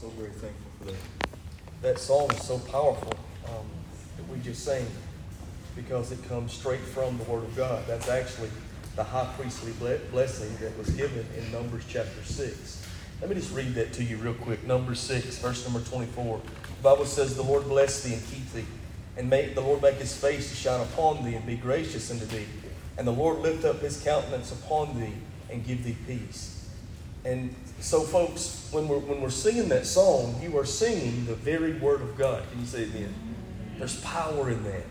So very thankful for that. That song is so powerful um, that we just sang because it comes straight from the Word of God. That's actually the high priestly blessing that was given in Numbers chapter 6. Let me just read that to you real quick. Numbers 6, verse number 24. The Bible says, The Lord bless thee and keep thee, and make the Lord make his face to shine upon thee and be gracious unto thee. And the Lord lift up his countenance upon thee and give thee peace. And so, folks, when we're, when we're singing that song, you are singing the very word of God. Can you say amen? There's power in that.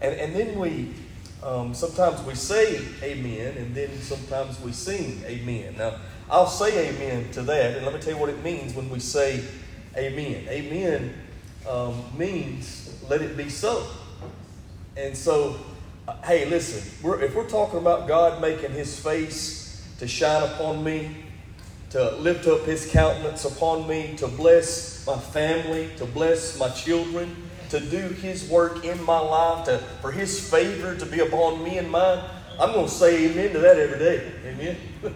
And, and then we, um, sometimes we say amen, and then sometimes we sing amen. Now, I'll say amen to that, and let me tell you what it means when we say amen. Amen um, means let it be so. And so, uh, hey, listen, we're, if we're talking about God making his face to shine upon me, to lift up his countenance upon me, to bless my family, to bless my children, to do his work in my life, to, for his favor to be upon me and mine, I'm going to say amen to that every day. Amen.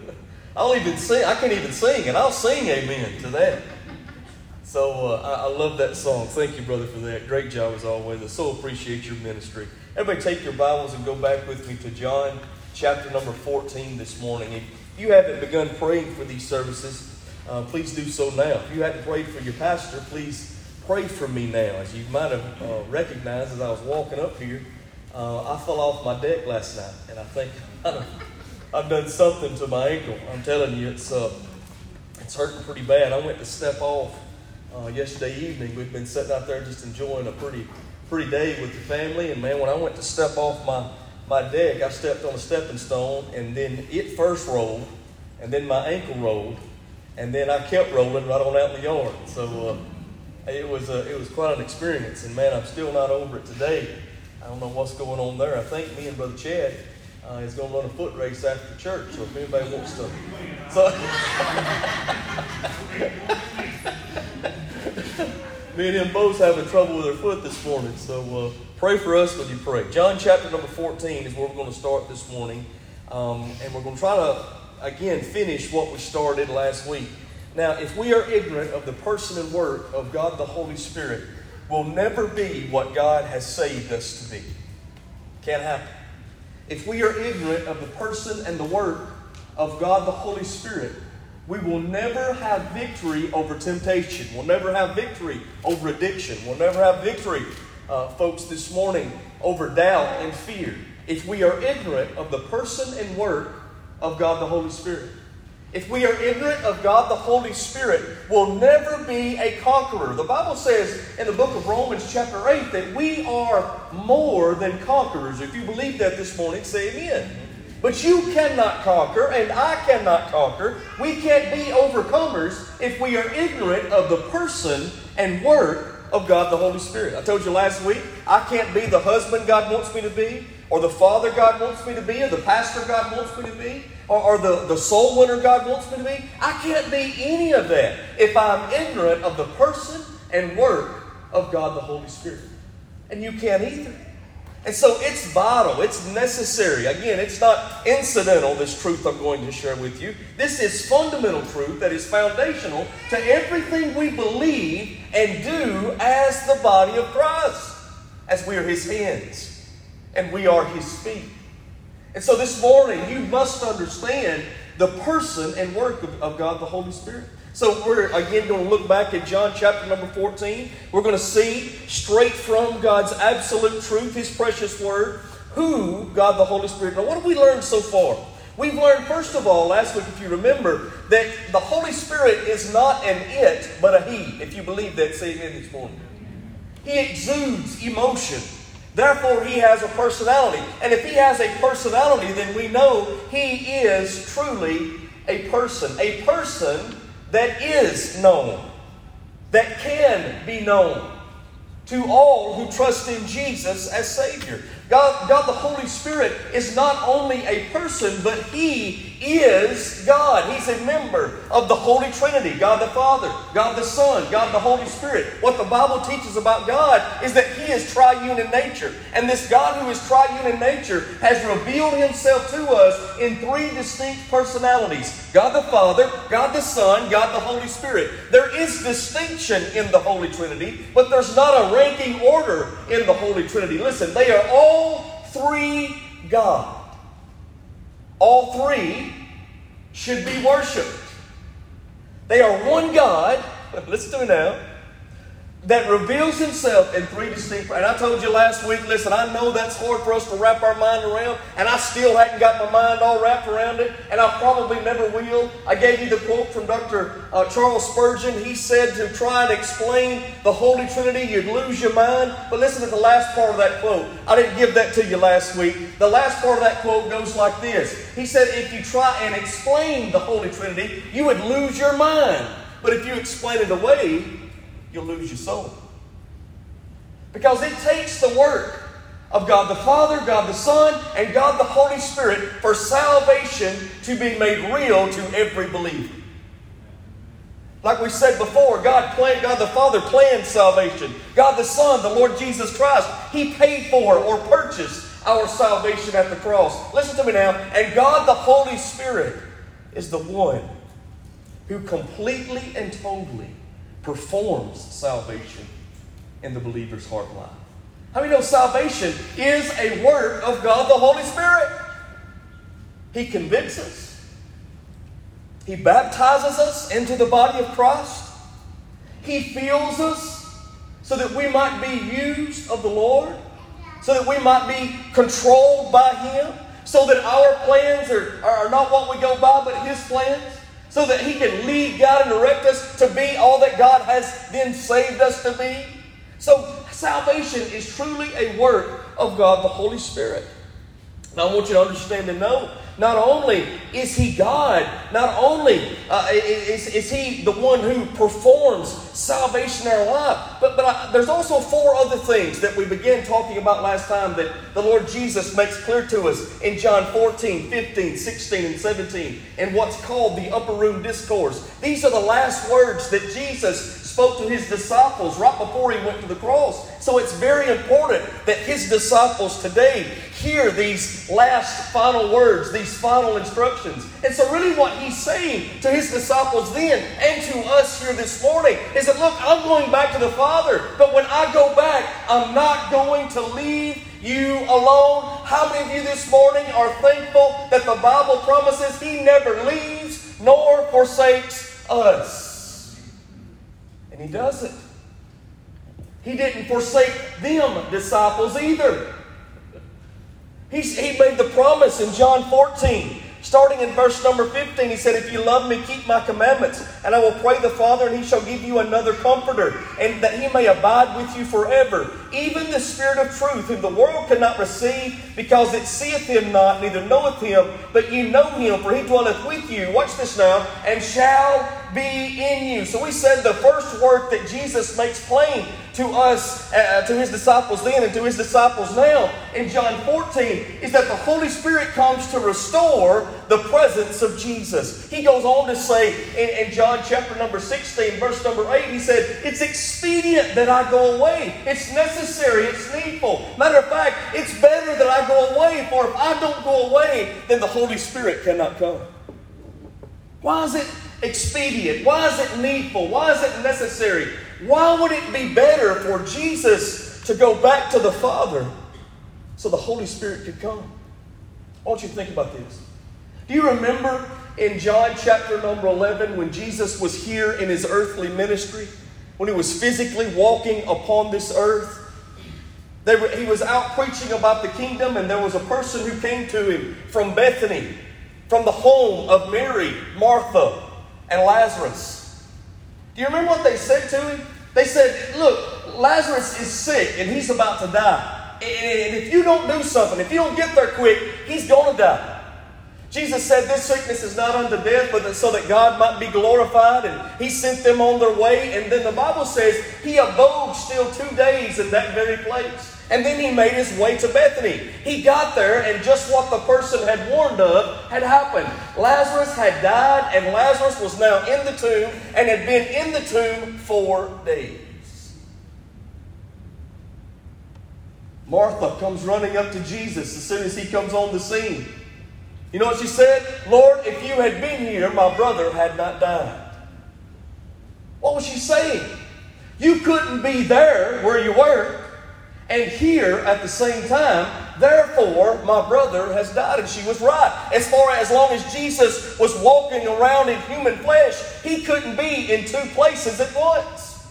I'll even sing, I can't even sing, and I'll sing amen to that. So uh, I, I, love that song. Thank you, brother, for that. Great job as always. I so appreciate your ministry. Everybody, take your Bibles and go back with me to John chapter number 14 this morning. If you haven't begun praying for these services, uh, please do so now. If you hadn't prayed for your pastor, please pray for me now. As you might have uh, recognized as I was walking up here, uh, I fell off my deck last night, and I think I've done something to my ankle. I'm telling you, it's uh, it's hurting pretty bad. I went to step off uh, yesterday evening. We've been sitting out there just enjoying a pretty pretty day with the family, and man, when I went to step off my my deck, I stepped on a stepping stone, and then it first rolled, and then my ankle rolled, and then I kept rolling right on out in the yard. So uh, it was uh, it was quite an experience, and man, I'm still not over it today. I don't know what's going on there. I think me and Brother Chad uh, is going to run a foot race after church. So if anybody wants to, so me and him both having trouble with our foot this morning. So uh, pray for us when you pray. John chapter number 14 is where we're going to start this morning. Um, and we're going to try to, again, finish what we started last week. Now, if we are ignorant of the person and work of God the Holy Spirit, we'll never be what God has saved us to be. Can't happen. If we are ignorant of the person and the work of God the Holy Spirit, we will never have victory over temptation. We'll never have victory over addiction. We'll never have victory, uh, folks, this morning over doubt and fear if we are ignorant of the person and work of God the Holy Spirit. If we are ignorant of God the Holy Spirit, we'll never be a conqueror. The Bible says in the book of Romans, chapter 8, that we are more than conquerors. If you believe that this morning, say amen. But you cannot conquer, and I cannot conquer. We can't be overcomers if we are ignorant of the person and work of God the Holy Spirit. I told you last week, I can't be the husband God wants me to be, or the father God wants me to be, or the pastor God wants me to be, or, or the, the soul winner God wants me to be. I can't be any of that if I'm ignorant of the person and work of God the Holy Spirit. And you can't either. And so it's vital, it's necessary. Again, it's not incidental, this truth I'm going to share with you. This is fundamental truth that is foundational to everything we believe and do as the body of Christ, as we are His hands and we are His feet. And so this morning, you must understand the person and work of, of God the Holy Spirit. So we're again going to look back at John chapter number 14. We're going to see straight from God's absolute truth, His precious word, who God the Holy Spirit. Now, what have we learned so far? We've learned, first of all, last week, if you remember, that the Holy Spirit is not an it, but a He. If you believe that, say amen this morning. He exudes emotion. Therefore, He has a personality. And if He has a personality, then we know He is truly a person. A person that is known, that can be known to all who trust in Jesus as Savior. God, God the Holy Spirit is not only a person, but He is God. He's a member of the Holy Trinity God the Father, God the Son, God the Holy Spirit. What the Bible teaches about God is that He is triune in nature. And this God who is triune in nature has revealed Himself to us in three distinct personalities God the Father, God the Son, God the Holy Spirit. There is distinction in the Holy Trinity, but there's not a ranking order in the Holy Trinity. Listen, they are all three God. All three should be worshiped. They are one God. Listen to me now that reveals himself in three distinct and I told you last week, listen, I know that's hard for us to wrap our mind around, and I still haven't got my mind all wrapped around it, and I probably never will. I gave you the quote from Dr. Uh, Charles Spurgeon. He said to try and explain the Holy Trinity, you'd lose your mind. But listen to the last part of that quote. I didn't give that to you last week. The last part of that quote goes like this. He said, if you try and explain the Holy Trinity, you would lose your mind. But if you explain it away, you'll lose your soul. Because it takes the work of God the Father, God the Son, and God the Holy Spirit for salvation to be made real to every believer. Like we said before, God planned, God the Father planned salvation. God the Son, the Lord Jesus Christ, He paid for or purchased our salvation at the cross. Listen to me now. And God the Holy Spirit is the one who completely and totally performs salvation in the believer's heart life. How many know salvation is a work of God the Holy Spirit? He convicts us, He baptizes us into the body of Christ, He fills us so that we might be used of the Lord, so that we might be controlled by Him, so that our plans are, are not what we go by, but His plans so that He can lead, God and direct us to be all that God has then saved us to be. So, salvation is truly a work of God the Holy Spirit. I want you to understand and know not only is He God, not only uh, is, is He the one who performs salvation in our life, but, but I, there's also four other things that we began talking about last time that the Lord Jesus makes clear to us in John 14, 15, 16, and 17 in what's called the Upper Room Discourse. These are the last words that Jesus spoke to his disciples right before he went to the cross. So it's very important that his disciples today hear these last final words, these final instructions. And so, really, what he's saying to his disciples then and to us here this morning is that, look, I'm going back to the Father, but when I go back, I'm not going to leave you alone. How many of you this morning are thankful that the Bible promises he never leaves nor forsakes us? He doesn't. He didn't forsake them disciples either. He's, he made the promise in John 14 Starting in verse number 15, he said, If you love me, keep my commandments, and I will pray the Father, and he shall give you another comforter, and that he may abide with you forever. Even the Spirit of truth, whom the world cannot receive, because it seeth him not, neither knoweth him, but you know him, for he dwelleth with you. Watch this now, and shall be in you. So we said the first work that Jesus makes plain to us, uh, to his disciples then and to his disciples now in John 14 is that the Holy Spirit comes to restore the presence of Jesus. He goes on to say in, in John chapter number 16, verse number 8, he said, It's expedient that I go away. It's necessary, it's needful. Matter of fact, it's better that I go away, for if I don't go away, then the Holy Spirit cannot come. Why is it expedient? Why is it needful? Why is it necessary? Why would it be better for Jesus to go back to the Father so the Holy Spirit could come? I want you to think about this. Do you remember in John chapter number 11 when Jesus was here in his earthly ministry? When he was physically walking upon this earth? Were, he was out preaching about the kingdom, and there was a person who came to him from Bethany, from the home of Mary, Martha, and Lazarus. Do you remember what they said to him? They said, Look, Lazarus is sick and he's about to die. And if you don't do something, if you don't get there quick, he's going to die. Jesus said, This sickness is not unto death, but so that God might be glorified. And He sent them on their way. And then the Bible says He abode still two days in that very place. And then he made his way to Bethany. He got there, and just what the person had warned of had happened. Lazarus had died, and Lazarus was now in the tomb and had been in the tomb four days. Martha comes running up to Jesus as soon as he comes on the scene. You know what she said? Lord, if you had been here, my brother had not died. What was she saying? You couldn't be there where you were and here at the same time. Therefore, my brother has died. And she was right. As far as long as Jesus was walking around in human flesh, he couldn't be in two places at once.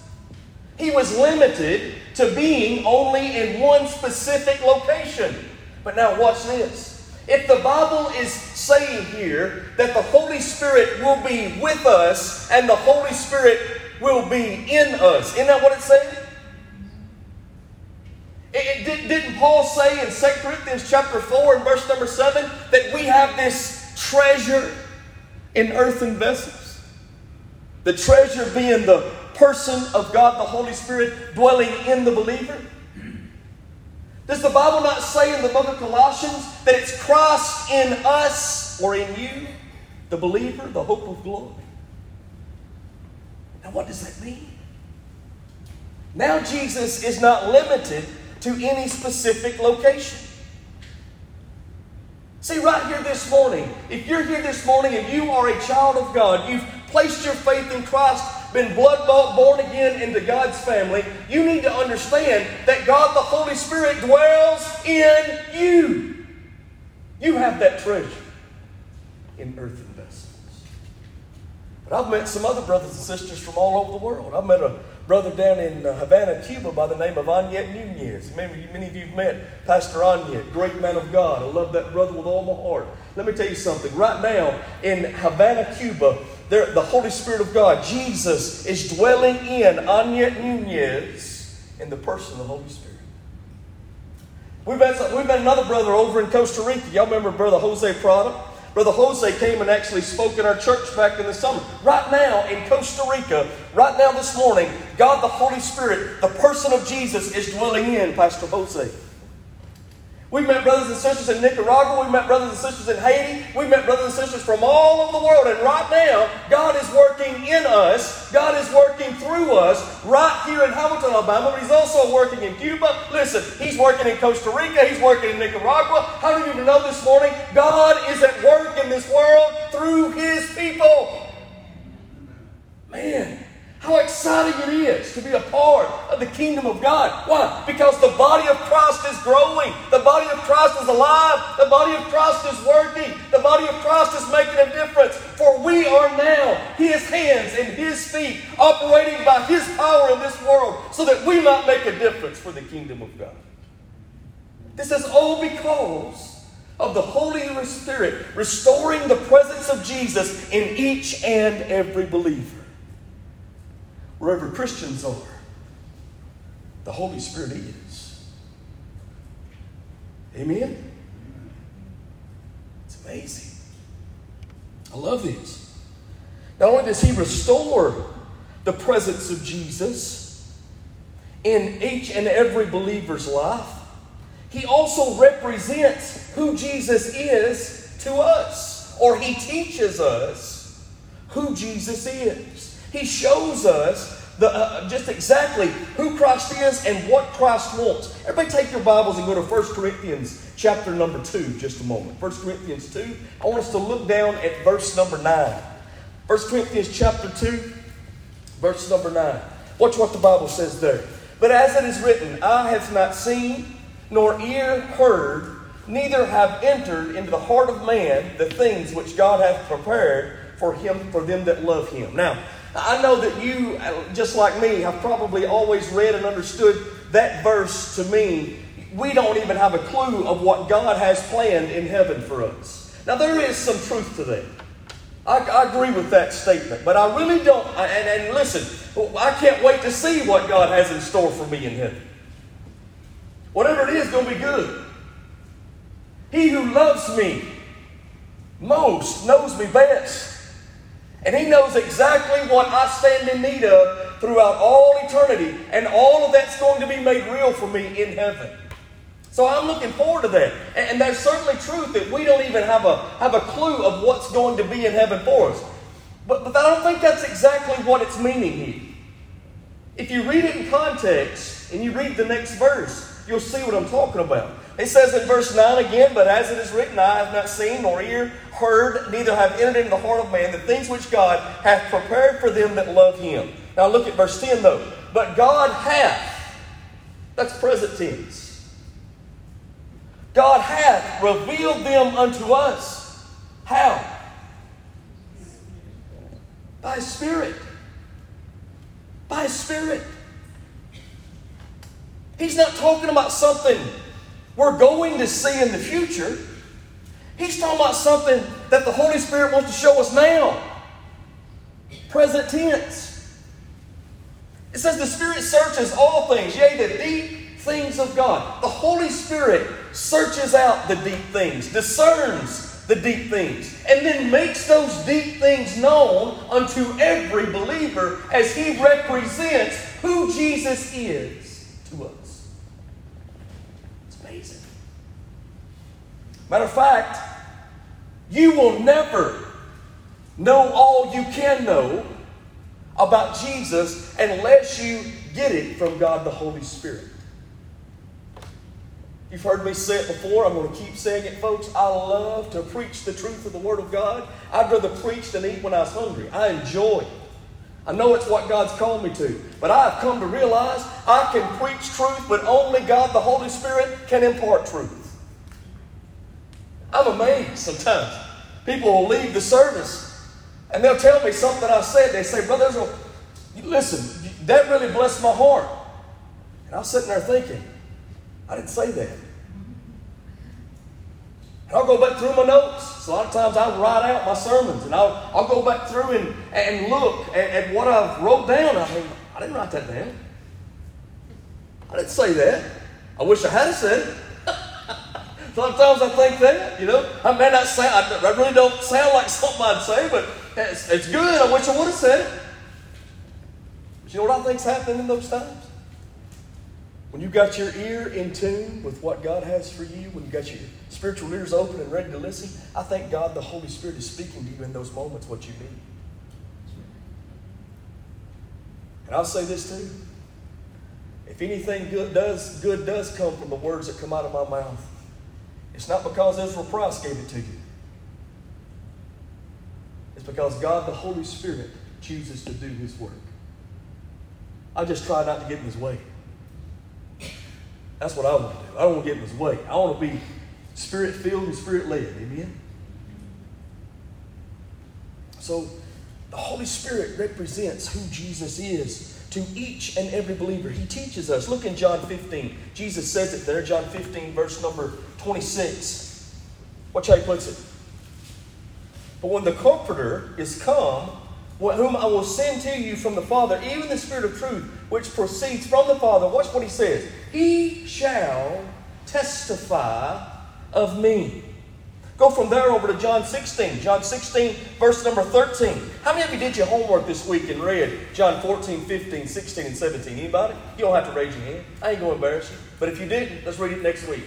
He was limited to being only in one specific location. But now, watch this. If the Bible is saying here that the Holy Spirit will be with us and the Holy Spirit will be in us, isn't that what it says? It, it, didn't Paul say in 2 Corinthians chapter 4 and verse number 7 that we have this treasure in earthen vessels? The treasure being the person of God, the Holy Spirit, dwelling in the believer? Does the Bible not say in the book of Colossians that it's Christ in us or in you, the believer, the hope of glory? Now, what does that mean? Now, Jesus is not limited to any specific location. See, right here this morning, if you're here this morning and you are a child of God, you've placed your faith in Christ, been blood bought, born again into God's family, you need to understand that God the Holy Spirit dwells in you. You have that treasure in earthen vessels. But I've met some other brothers and sisters from all over the world. I've met a brother down in uh, Havana, Cuba by the name of Anyet Nunez. Maybe many of you have met Pastor Anyet, great man of God. I love that brother with all my heart. Let me tell you something. Right now in Havana, Cuba, there, the Holy Spirit of God, Jesus, is dwelling in Anyet Nunez in the person of the Holy Spirit. We've met, we've met another brother over in Costa Rica. Y'all remember Brother Jose Prada? Brother Jose came and actually spoke in our church back in the summer. Right now in Costa Rica, right now this morning, God the Holy Spirit, the person of Jesus, is dwelling in Pastor Jose. We've met brothers and sisters in Nicaragua. We've met brothers and sisters in Haiti. We've met brothers and sisters from all over the world. And right now, God is working in us. God is working through us right here in Hamilton, Alabama. But He's also working in Cuba. Listen, He's working in Costa Rica. He's working in Nicaragua. How do you even know this morning? God is at work in this world through His people. Man, how exciting it is to be a part of the kingdom of God. Why? Because the body of Christ is growing. The body of Christ is alive. The body of Christ is working. The body of Christ is making a difference. For we are now His hands and His feet operating by His power in this world so that we might make a difference for the kingdom of God. This is all because of the Holy Spirit restoring the presence of Jesus in each and every believer wherever Christians are, the Holy Spirit is. Amen? It's amazing. I love this. Not only does He restore the presence of Jesus in each and every believer's life, He also represents who Jesus is to us, or He teaches us who Jesus is. He shows us the, uh, just exactly who Christ is and what Christ wants. Everybody take your Bibles and go to 1 Corinthians chapter number 2 just a moment. 1 Corinthians 2. I want us to look down at verse number 9. 1 Corinthians chapter 2, verse number 9. Watch what the Bible says there. But as it is written, I have not seen, nor ear heard, neither have entered into the heart of man the things which God hath prepared for him for them that love him. Now, I know that you, just like me, have probably always read and understood that verse to mean we don't even have a clue of what God has planned in heaven for us. Now, there is some truth to that. I, I agree with that statement, but I really don't. And, and listen, I can't wait to see what God has in store for me in heaven. Whatever it is, going to be good. He who loves me most knows me best. And He knows exactly what I stand in need of throughout all eternity. And all of that's going to be made real for me in heaven. So I'm looking forward to that. And, and there's certainly truth that we don't even have a, have a clue of what's going to be in heaven for us. But, but I don't think that's exactly what it's meaning here. If you read it in context and you read the next verse, you'll see what I'm talking about. It says in verse 9 again, But as it is written, I have not seen nor ear heard, neither have entered into the heart of man the things which God hath prepared for them that love him. Now look at verse 10 though. But God hath, that's present tense. God hath revealed them unto us. How? By Spirit. By Spirit. He's not talking about something we're going to see in the future. He's talking about something that the Holy Spirit wants to show us now. Present tense. It says the Spirit searches all things, yea, the deep things of God. The Holy Spirit searches out the deep things, discerns the deep things, and then makes those deep things known unto every believer as he represents who Jesus is to us. It's amazing. Matter of fact, you will never know all you can know about Jesus unless you get it from God the Holy Spirit. You've heard me say it before. I'm going to keep saying it, folks. I love to preach the truth of the Word of God. I'd rather preach than eat when I was hungry. I enjoy it. I know it's what God's called me to, but I've come to realize I can preach truth, but only God, the Holy Spirit, can impart truth. I'm amazed sometimes. People will leave the service and they'll tell me something I said. They say, Brother Israel, listen, that really blessed my heart. And I'm sitting there thinking, I didn't say that. And I'll go back through my notes. So a lot of times I write out my sermons and I'll, I'll go back through and, and look at, at what I've wrote down. I mean, I didn't write that down. I didn't say that. I wish I had said it. Sometimes I think that, you know. I may not say, I, I really don't sound like something I'd say, but it's, it's good. I wish I would have said it. But you know what I think's happening in those times? When you've got your ear in tune with what God has for you, when you've got your spiritual ears open and ready to listen, I thank God, the Holy Spirit, is speaking to you in those moments what you need. And I'll say this too. If anything good does, good does come from the words that come out of my mouth, it's not because Israel Price gave it to you. It's because God, the Holy Spirit, chooses to do His work. I just try not to get in His way. That's what I want to do. I don't want to get in his way. I want to be spirit filled and spirit led. Amen? So, the Holy Spirit represents who Jesus is to each and every believer. He teaches us. Look in John 15. Jesus says it there, John 15, verse number 26. Watch how he puts it. But when the Comforter is come, whom I will send to you from the Father, even the Spirit of truth, which proceeds from the Father. Watch what he says. He shall testify of me. Go from there over to John 16. John 16, verse number 13. How many of you did your homework this week and read John 14, 15, 16, and 17? Anybody? You don't have to raise your hand. I ain't going to embarrass you. But if you didn't, let's read it next week.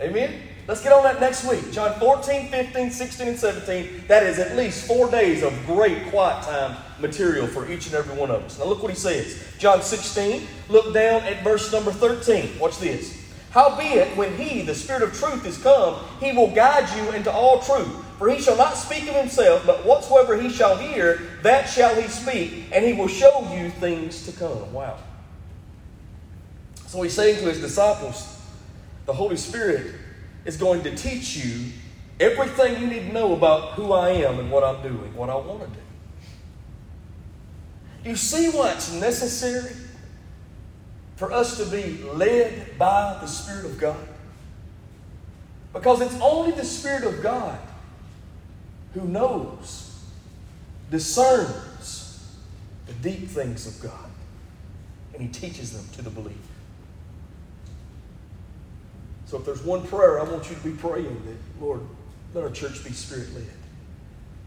Amen? Let's get on that next week. John 14, 15, 16, and 17. That is at least four days of great quiet time material for each and every one of us. Now look what he says. John 16, look down at verse number 13. Watch this. Howbeit, when he, the Spirit of truth, is come, he will guide you into all truth. For he shall not speak of himself, but whatsoever he shall hear, that shall he speak, and he will show you things to come. Wow. So he's saying to his disciples, the Holy Spirit is going to teach you everything you need to know about who I am and what I'm doing, what I want to do. You see why it's necessary for us to be led by the Spirit of God? Because it's only the Spirit of God who knows, discerns the deep things of God, and He teaches them to the believer. So if there's one prayer, I want you to be praying that, Lord, let our church be spirit led.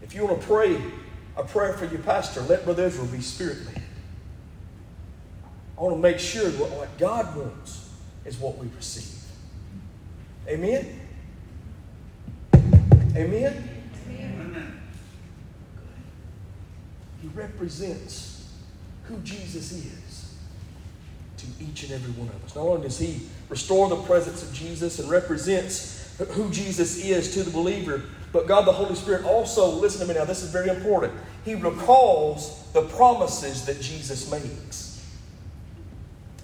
If you want to pray a prayer for your pastor, let Brother Israel be spirit led. I want to make sure what God wants is what we receive. Amen? Amen? He represents who Jesus is to each and every one of us. Not only does he restore the presence of Jesus and represents who Jesus is to the believer, but God the Holy Spirit also, listen to me now, this is very important. He recalls the promises that Jesus makes.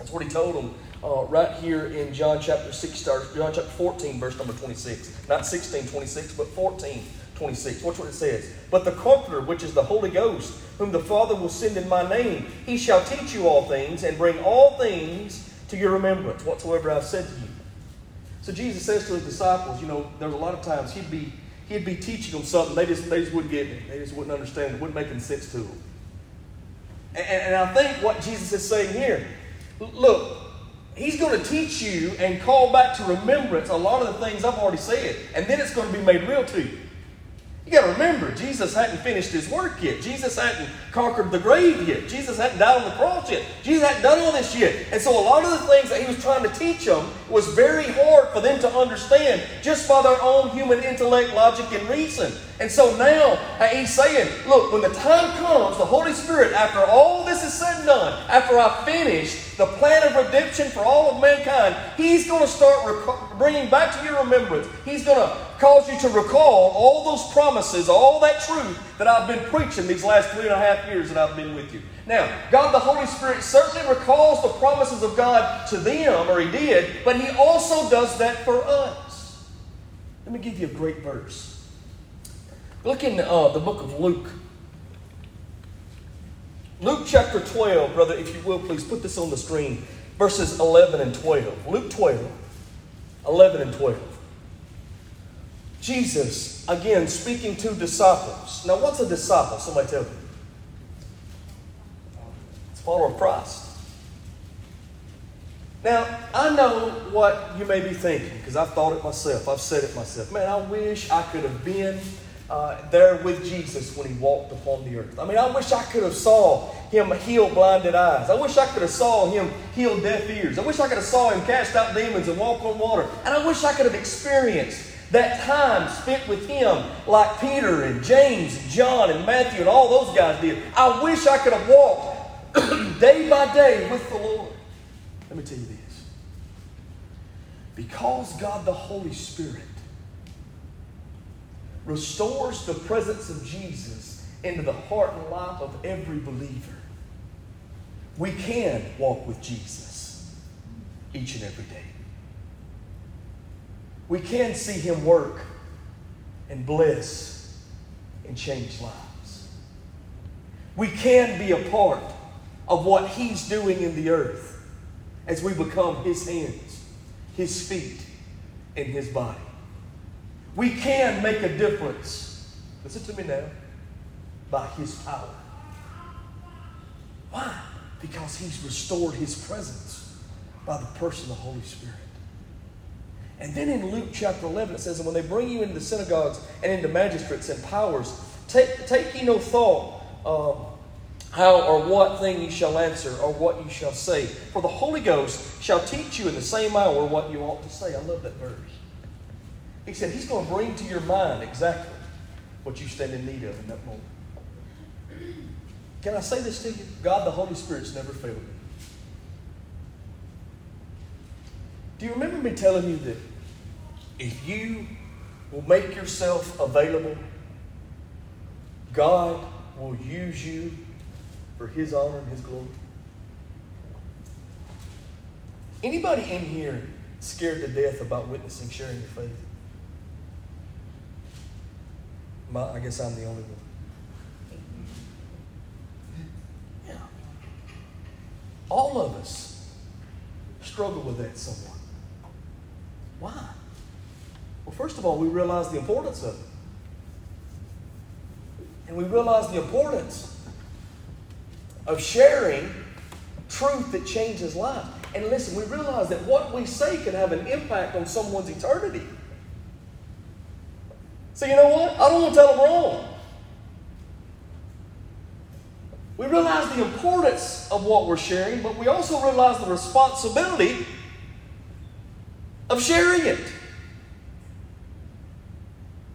That's what he told them uh, right here in John chapter 6, John chapter 14, verse number 26. Not 16, 26, but 14, 26. Watch what it says. But the Comforter, which is the Holy Ghost, whom the Father will send in my name, he shall teach you all things and bring all things to your remembrance, whatsoever I've said to you. So Jesus says to his disciples, you know, there were a lot of times he'd be he'd be teaching them something, they just they just wouldn't get it. They just wouldn't understand it. wouldn't make any sense to them. And, and I think what Jesus is saying here, look, He's going to teach you and call back to remembrance a lot of the things I've already said, and then it's going to be made real to you. You got to remember, Jesus hadn't finished his work yet. Jesus hadn't conquered the grave yet. Jesus hadn't died on the cross yet. Jesus hadn't done all this yet. And so a lot of the things that he was trying to teach them was very hard for them to understand just by their own human intellect, logic, and reason. And so now uh, he's saying, look, when the time comes, the Holy Spirit, after all this is said and done, after I finish the plan of redemption for all of mankind, he's going to start rec- bringing back to your remembrance. He's going to cause you to recall all those promises, all that truth that I've been preaching these last three and a half years that I've been with you. Now, God the Holy Spirit certainly recalls the promises of God to them, or He did, but He also does that for us. Let me give you a great verse. Look in uh, the book of Luke. Luke chapter 12, brother, if you will, please put this on the screen. Verses 11 and 12. Luke 12, 11 and 12. Jesus, again, speaking to disciples. Now, what's a disciple? Somebody tell me. It's a follower of Christ. Now, I know what you may be thinking because I've thought it myself. I've said it myself. Man, I wish I could have been uh, there with Jesus when he walked upon the earth. I mean, I wish I could have saw him heal blinded eyes. I wish I could have saw him heal deaf ears. I wish I could have saw him cast out demons and walk on water. And I wish I could have experienced that time spent with him like Peter and James and John and Matthew and all those guys did. I wish I could have walked day by day with the Lord. Let me tell you this. Because God the Holy Spirit restores the presence of Jesus into the heart and life of every believer, we can walk with Jesus each and every day. We can see Him work and bless and change lives. We can be a part of what He's doing in the earth as we become His hands, His feet, and His body. We can make a difference. Listen to me now. By His power. Why? Because He's restored His presence by the person of the Holy Spirit. And then in Luke chapter 11, it says, And when they bring you into the synagogues and into magistrates and powers, take, take ye no thought um, how or what thing ye shall answer or what ye shall say. For the Holy Ghost shall teach you in the same hour what you ought to say. I love that verse. He said he's going to bring to your mind exactly what you stand in need of in that moment. Can I say this to you? God the Holy Spirit's never failed me. Do you remember me telling you that if you will make yourself available, God will use you for His honor and His glory? Anybody in here scared to death about witnessing, sharing your faith? My, I guess I'm the only one. Yeah. All of us struggle with that somewhat. Why? Well, first of all, we realize the importance of it. And we realize the importance of sharing truth that changes lives. And listen, we realize that what we say can have an impact on someone's eternity. So, you know what? I don't want to tell them wrong. We realize the importance of what we're sharing, but we also realize the responsibility of sharing it.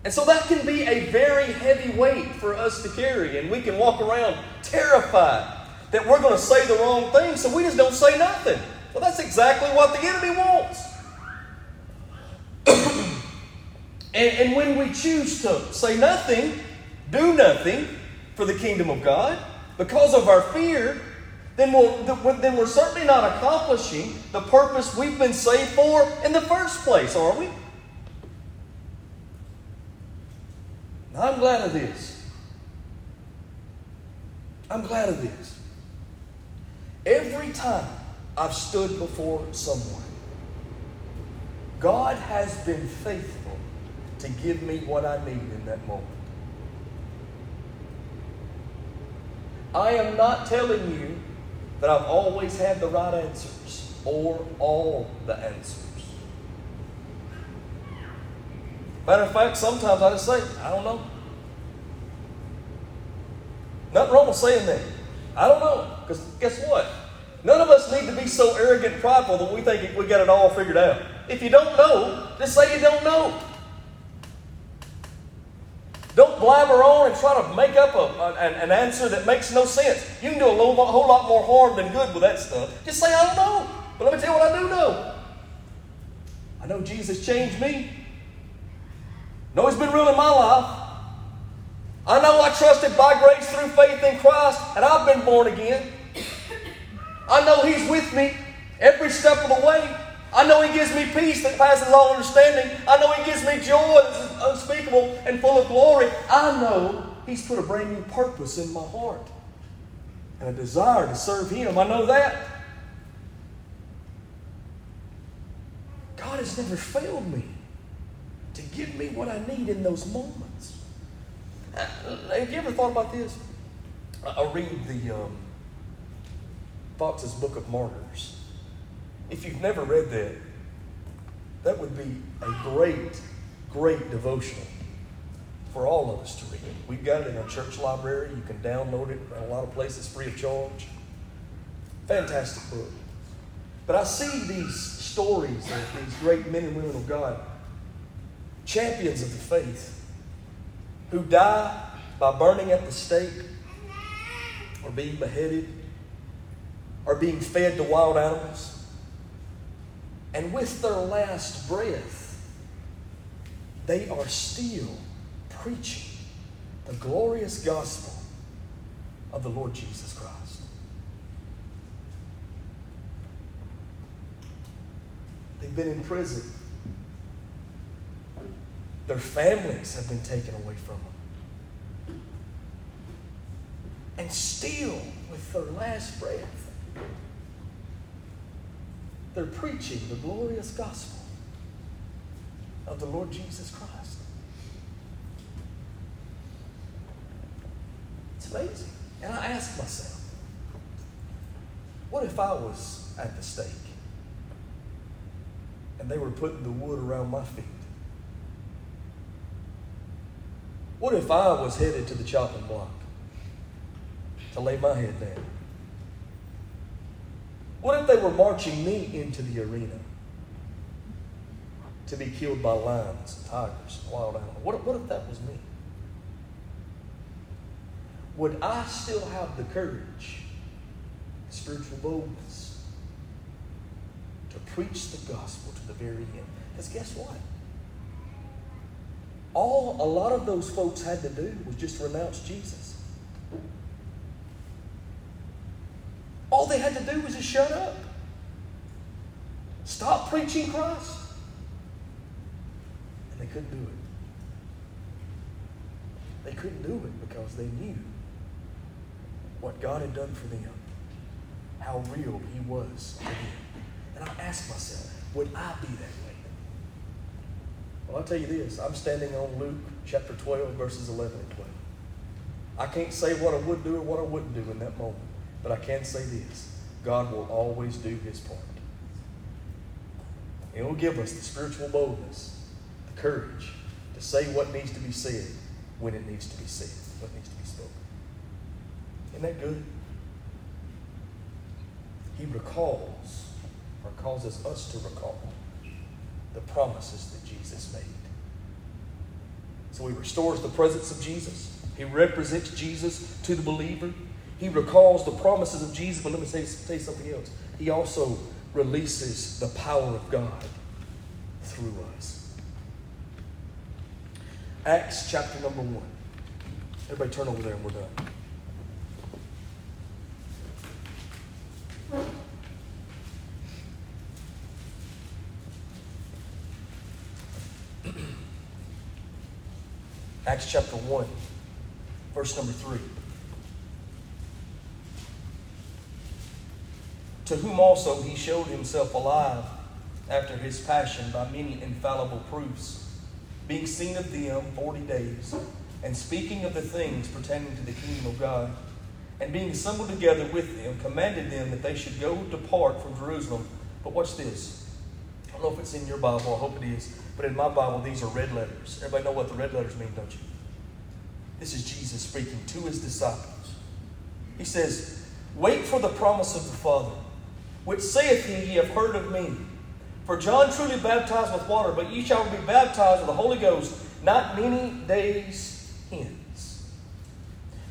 And so that can be a very heavy weight for us to carry, and we can walk around terrified that we're going to say the wrong thing, so we just don't say nothing. Well, that's exactly what the enemy wants. And, and when we choose to say nothing, do nothing for the kingdom of God, because of our fear, then, we'll, then we're certainly not accomplishing the purpose we've been saved for in the first place, are we? I'm glad of this. I'm glad of this. Every time I've stood before someone, God has been faithful to give me what I need in that moment. I am not telling you that I've always had the right answers or all the answers. Matter of fact, sometimes I just say, I don't know. Nothing wrong with saying that. I don't know. Because guess what? None of us need to be so arrogant and prideful that we think we got it all figured out. If you don't know, just say you don't know. Blabber on and try to make up a, an, an, answer that makes no sense. You can do a, little, whole lot more harm than good with that stuff. Just say, I don't know. But let me tell you what I do know. I know Jesus changed me. Know He's been real in my life. I know I trusted by grace through faith in Christ, and I've been born again. I know He's with me every step of the way. I know He gives me peace that passes all understanding. I know He gives me joy that's unspeakable and full of glory. I know He's put a brand new purpose in my heart and a desire to serve Him. I know that. God has never failed me to give me what I need in those moments. Uh, have you ever thought about this? I read the um, Fox's Book of Martyrs. If you've never read that, that would be a great, great devotional for all of us to read. We've got it in our church library. You can download it in a lot of places free of charge. Fantastic book. But I see these stories of these great men and women of God, champions of the faith, who die by burning at the stake or being beheaded or being fed to wild animals and with their last breath, they are still preaching the glorious gospel of the Lord Jesus Christ. They've been in prison. Their families have been taken away from them. And still, with their last breath, they're preaching the glorious gospel of the Lord Jesus Christ. It's amazing. And I ask myself, what if I was at the stake and they were putting the wood around my feet? What if I was headed to the chopping block to lay my head down? What if they were marching me into the arena to be killed by lions and tigers and wild animals? What, what if that was me? Would I still have the courage, spiritual boldness, to preach the gospel to the very end? Because guess what? All a lot of those folks had to do was just renounce Jesus. All they had to do was just shut up. Stop preaching Christ. And they couldn't do it. They couldn't do it because they knew what God had done for them, how real He was to them. And I asked myself, would I be that way? Well, I'll tell you this I'm standing on Luke chapter 12, verses 11 and 12. I can't say what I would do or what I wouldn't do in that moment. But I can say this God will always do his part. He will give us the spiritual boldness, the courage to say what needs to be said when it needs to be said, what needs to be spoken. Isn't that good? He recalls, or causes us to recall, the promises that Jesus made. So he restores the presence of Jesus. He represents Jesus to the believer. He recalls the promises of Jesus. But let me say, you something else. He also releases the power of God through us. Acts chapter number one. Everybody turn over there and we're done. Acts chapter 1, verse number 3. To whom also he showed himself alive after his passion by many infallible proofs, being seen of them forty days, and speaking of the things pertaining to the kingdom of God, and being assembled together with them, commanded them that they should go depart from Jerusalem. But watch this. I don't know if it's in your Bible, I hope it is, but in my Bible, these are red letters. Everybody know what the red letters mean, don't you? This is Jesus speaking to his disciples. He says, Wait for the promise of the Father, which saith he, Ye have heard of me. For John truly baptized with water, but ye shall be baptized with the Holy Ghost not many days hence.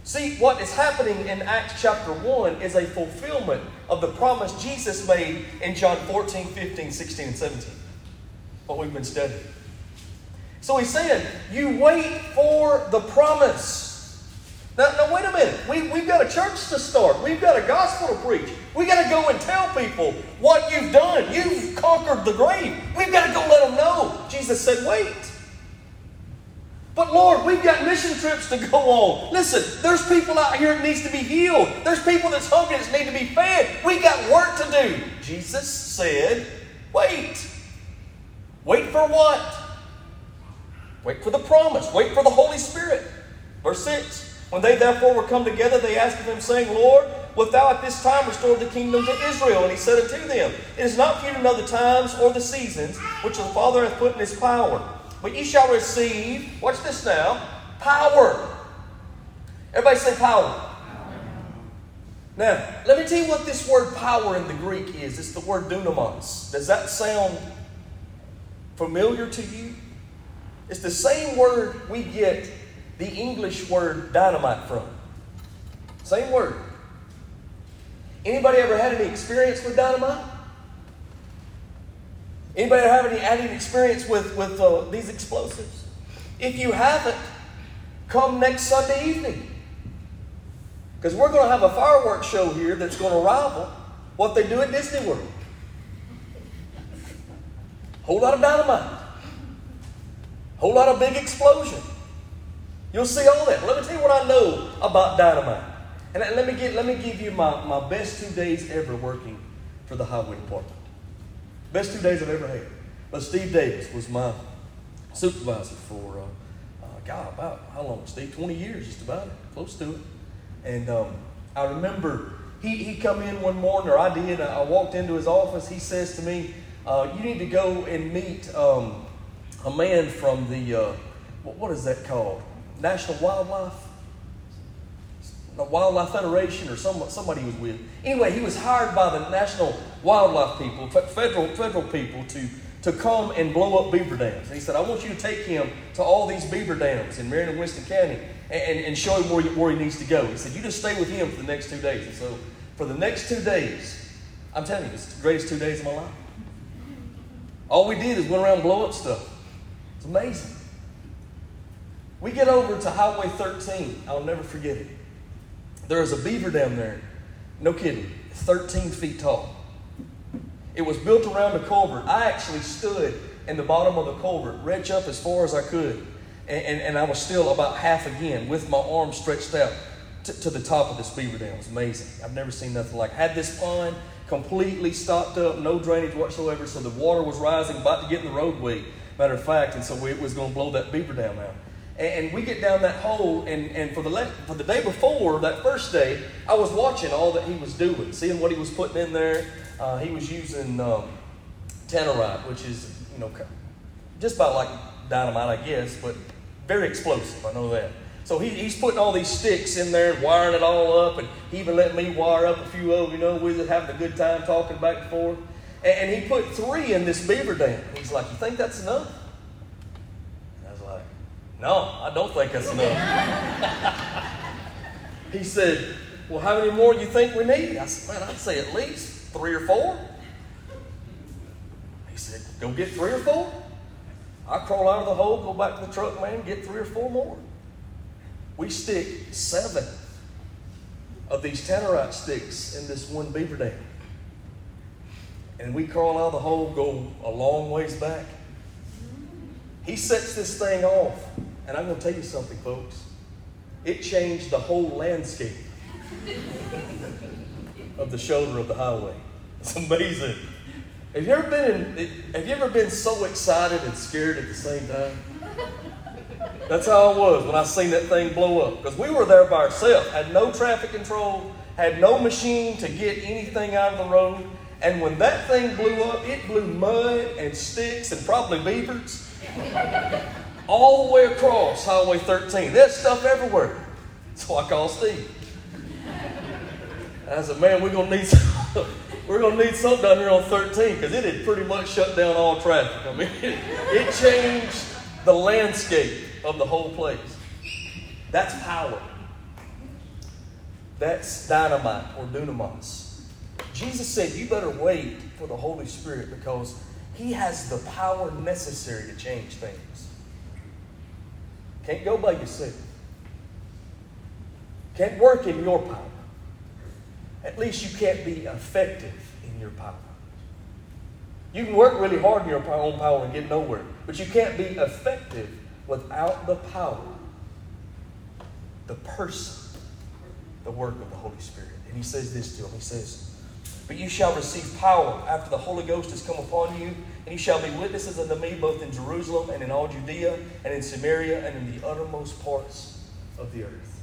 See, what is happening in Acts chapter 1 is a fulfillment of the promise Jesus made in John 14, 15, 16, and 17. What we've been studying. So he's saying, You wait for the promise. Now, now wait a minute. We, we've got a church to start. We've got a gospel to preach. We've got to go and tell people what you've done. You've conquered the grave. We've got to go let them know. Jesus said, Wait. But Lord, we've got mission trips to go on. Listen, there's people out here that needs to be healed. There's people that's hungry that need to be fed. We got work to do. Jesus said, wait. Wait for what? Wait for the promise. Wait for the Holy Spirit. Verse 6. When they therefore were come together, they asked of him, saying, Lord, wilt thou at this time restore the kingdom to Israel? And he said unto them, It is not for you to know the times or the seasons which the Father hath put in his power. But ye shall receive, watch this now, power. Everybody say power. Now, let me tell you what this word power in the Greek is. It's the word dunamis. Does that sound familiar to you? It's the same word we get the English word dynamite from. Same word. Anybody ever had any experience with dynamite? Anybody have any, any experience with, with uh, these explosives? If you haven't, come next Sunday evening. Because we're going to have a fireworks show here that's going to rival what they do at Disney World. Whole lot of dynamite. Whole lot of big explosion. You'll see all that. Let me tell you what I know about dynamite. And let me, get, let me give you my, my best two days ever working for the highway department. Best two days I've ever had. But Steve Davis was my supervisor for, uh, uh, God, about how long? Steve, 20 years, just about it, close to it. And um, I remember he, he come in one morning, or I did, I walked into his office. He says to me, uh, you need to go and meet um, a man from the, uh, what is that called? National Wildlife? The Wildlife Federation or some, somebody he was with. Anyway, he was hired by the National Wildlife people, federal, federal people, to, to come and blow up beaver dams. And he said, I want you to take him to all these beaver dams in Marion and Winston County and, and, show him where, where he needs to go. He said, You just stay with him for the next two days. And so, for the next two days, I'm telling you, it's the greatest two days of my life. All we did is went around and blow up stuff. It's amazing. We get over to Highway 13. I'll never forget it. There is a beaver down there. No kidding. 13 feet tall. It was built around a culvert. I actually stood in the bottom of the culvert, reach up as far as I could, and, and, and I was still about half again with my arms stretched out to, to the top of this beaver dam. It was amazing. I've never seen nothing like. It. Had this pond completely stopped up, no drainage whatsoever, so the water was rising, about to get in the roadway. Matter of fact, and so it was going to blow that beaver dam out. And, we get down that hole, and, and for, the le- for the day before, that first day, I was watching all that he was doing, seeing what he was putting in there. Uh, he was using um, tannerite, which is, you know, just about like dynamite, I guess, but very explosive. I know that. So he, he's putting all these sticks in there and wiring it all up, and he even let me wire up a few of you know, with it having a good time talking back and forth. And, and he put three in this beaver dam. He's like, You think that's enough? No, I don't think that's enough. he said, Well, how many more do you think we need? I said, Man, I'd say at least three or four. He said, Go get three or four. I crawl out of the hole, go back to the truck, man, get three or four more. We stick seven of these tannerite sticks in this one beaver dam. And we crawl out of the hole, go a long ways back. He sets this thing off. And I'm going to tell you something, folks. It changed the whole landscape of the shoulder of the highway. It's amazing. Have you ever been have you ever been so excited and scared at the same time? That's how I was when I seen that thing blow up. Because we were there by ourselves, had no traffic control, had no machine to get anything out of the road. And when that thing blew up, it blew mud and sticks and probably beavers all the way across Highway 13. There's stuff everywhere. So I called Steve. I said, man, we're gonna need some, we're gonna need something down here on 13 because it had pretty much shut down all traffic. I mean, it, it changed the landscape of the whole place. That's power. That's dynamite or dunamis. Jesus said, You better wait for the Holy Spirit because He has the power necessary to change things. Can't go by yourself. Can't work in your power. At least you can't be effective in your power. You can work really hard in your own power and get nowhere, but you can't be effective without the power, the person, the work of the Holy Spirit. And he says this to him. He says, But you shall receive power after the Holy Ghost has come upon you, and you shall be witnesses unto me both in Jerusalem and in all Judea and in Samaria and in the uttermost parts of the earth.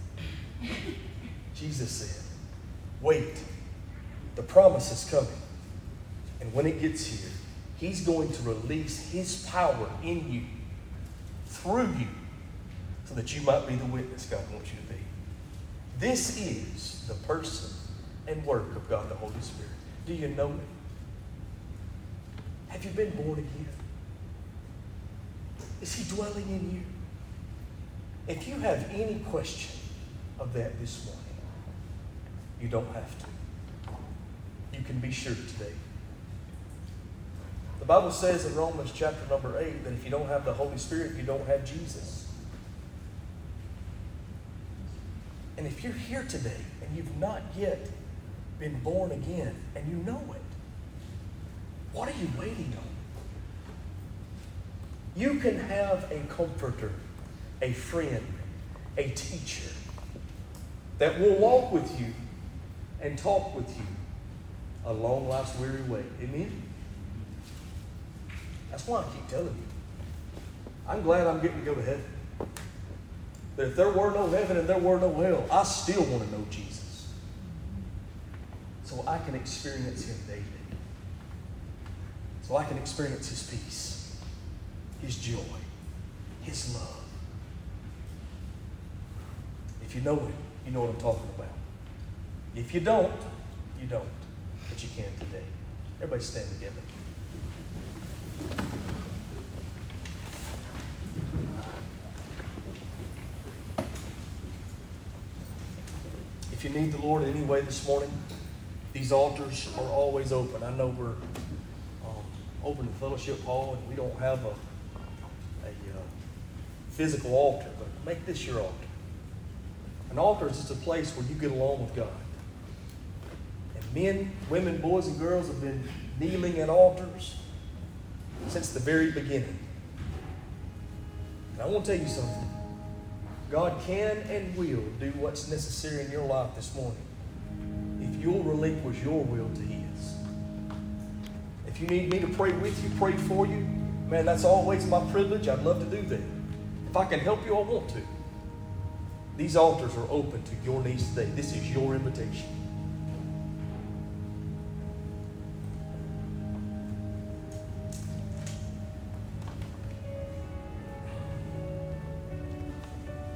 Jesus said, Wait, the promise is coming. And when it gets here, He's going to release His power in you, through you, so that you might be the witness God wants you to be. This is the person and work of God the Holy Spirit. Do you know Him? Have you been born again? Is He dwelling in you? If you have any question of that this morning, you don't have to. You can be sure today. The Bible says in Romans chapter number 8 that if you don't have the Holy Spirit, you don't have Jesus. And if you're here today and you've not yet been born again and you know it, what are you waiting on? You can have a comforter, a friend, a teacher that will walk with you and talk with you a long life's weary way. Amen? That's why I keep telling you. I'm glad I'm getting to go to heaven. If there were no heaven and there were no hell, I still want to know Jesus. So I can experience Him daily. So I can experience His peace, His joy, His love. If you know Him, you know what I'm talking about. If you don't, you don't. But you can today. Everybody stand together. If you need the Lord in any way this morning, these altars are always open. I know we're open to fellowship hall and we don't have a, a uh, physical altar, but make this your altar. An altar is just a place where you get along with God. And men, women, boys, and girls have been kneeling at altars since the very beginning. And I want to tell you something. God can and will do what's necessary in your life this morning if you'll relinquish your will to His. If you need me to pray with you, pray for you, man, that's always my privilege. I'd love to do that. If I can help you, I want to. These altars are open to your needs today. This is your invitation.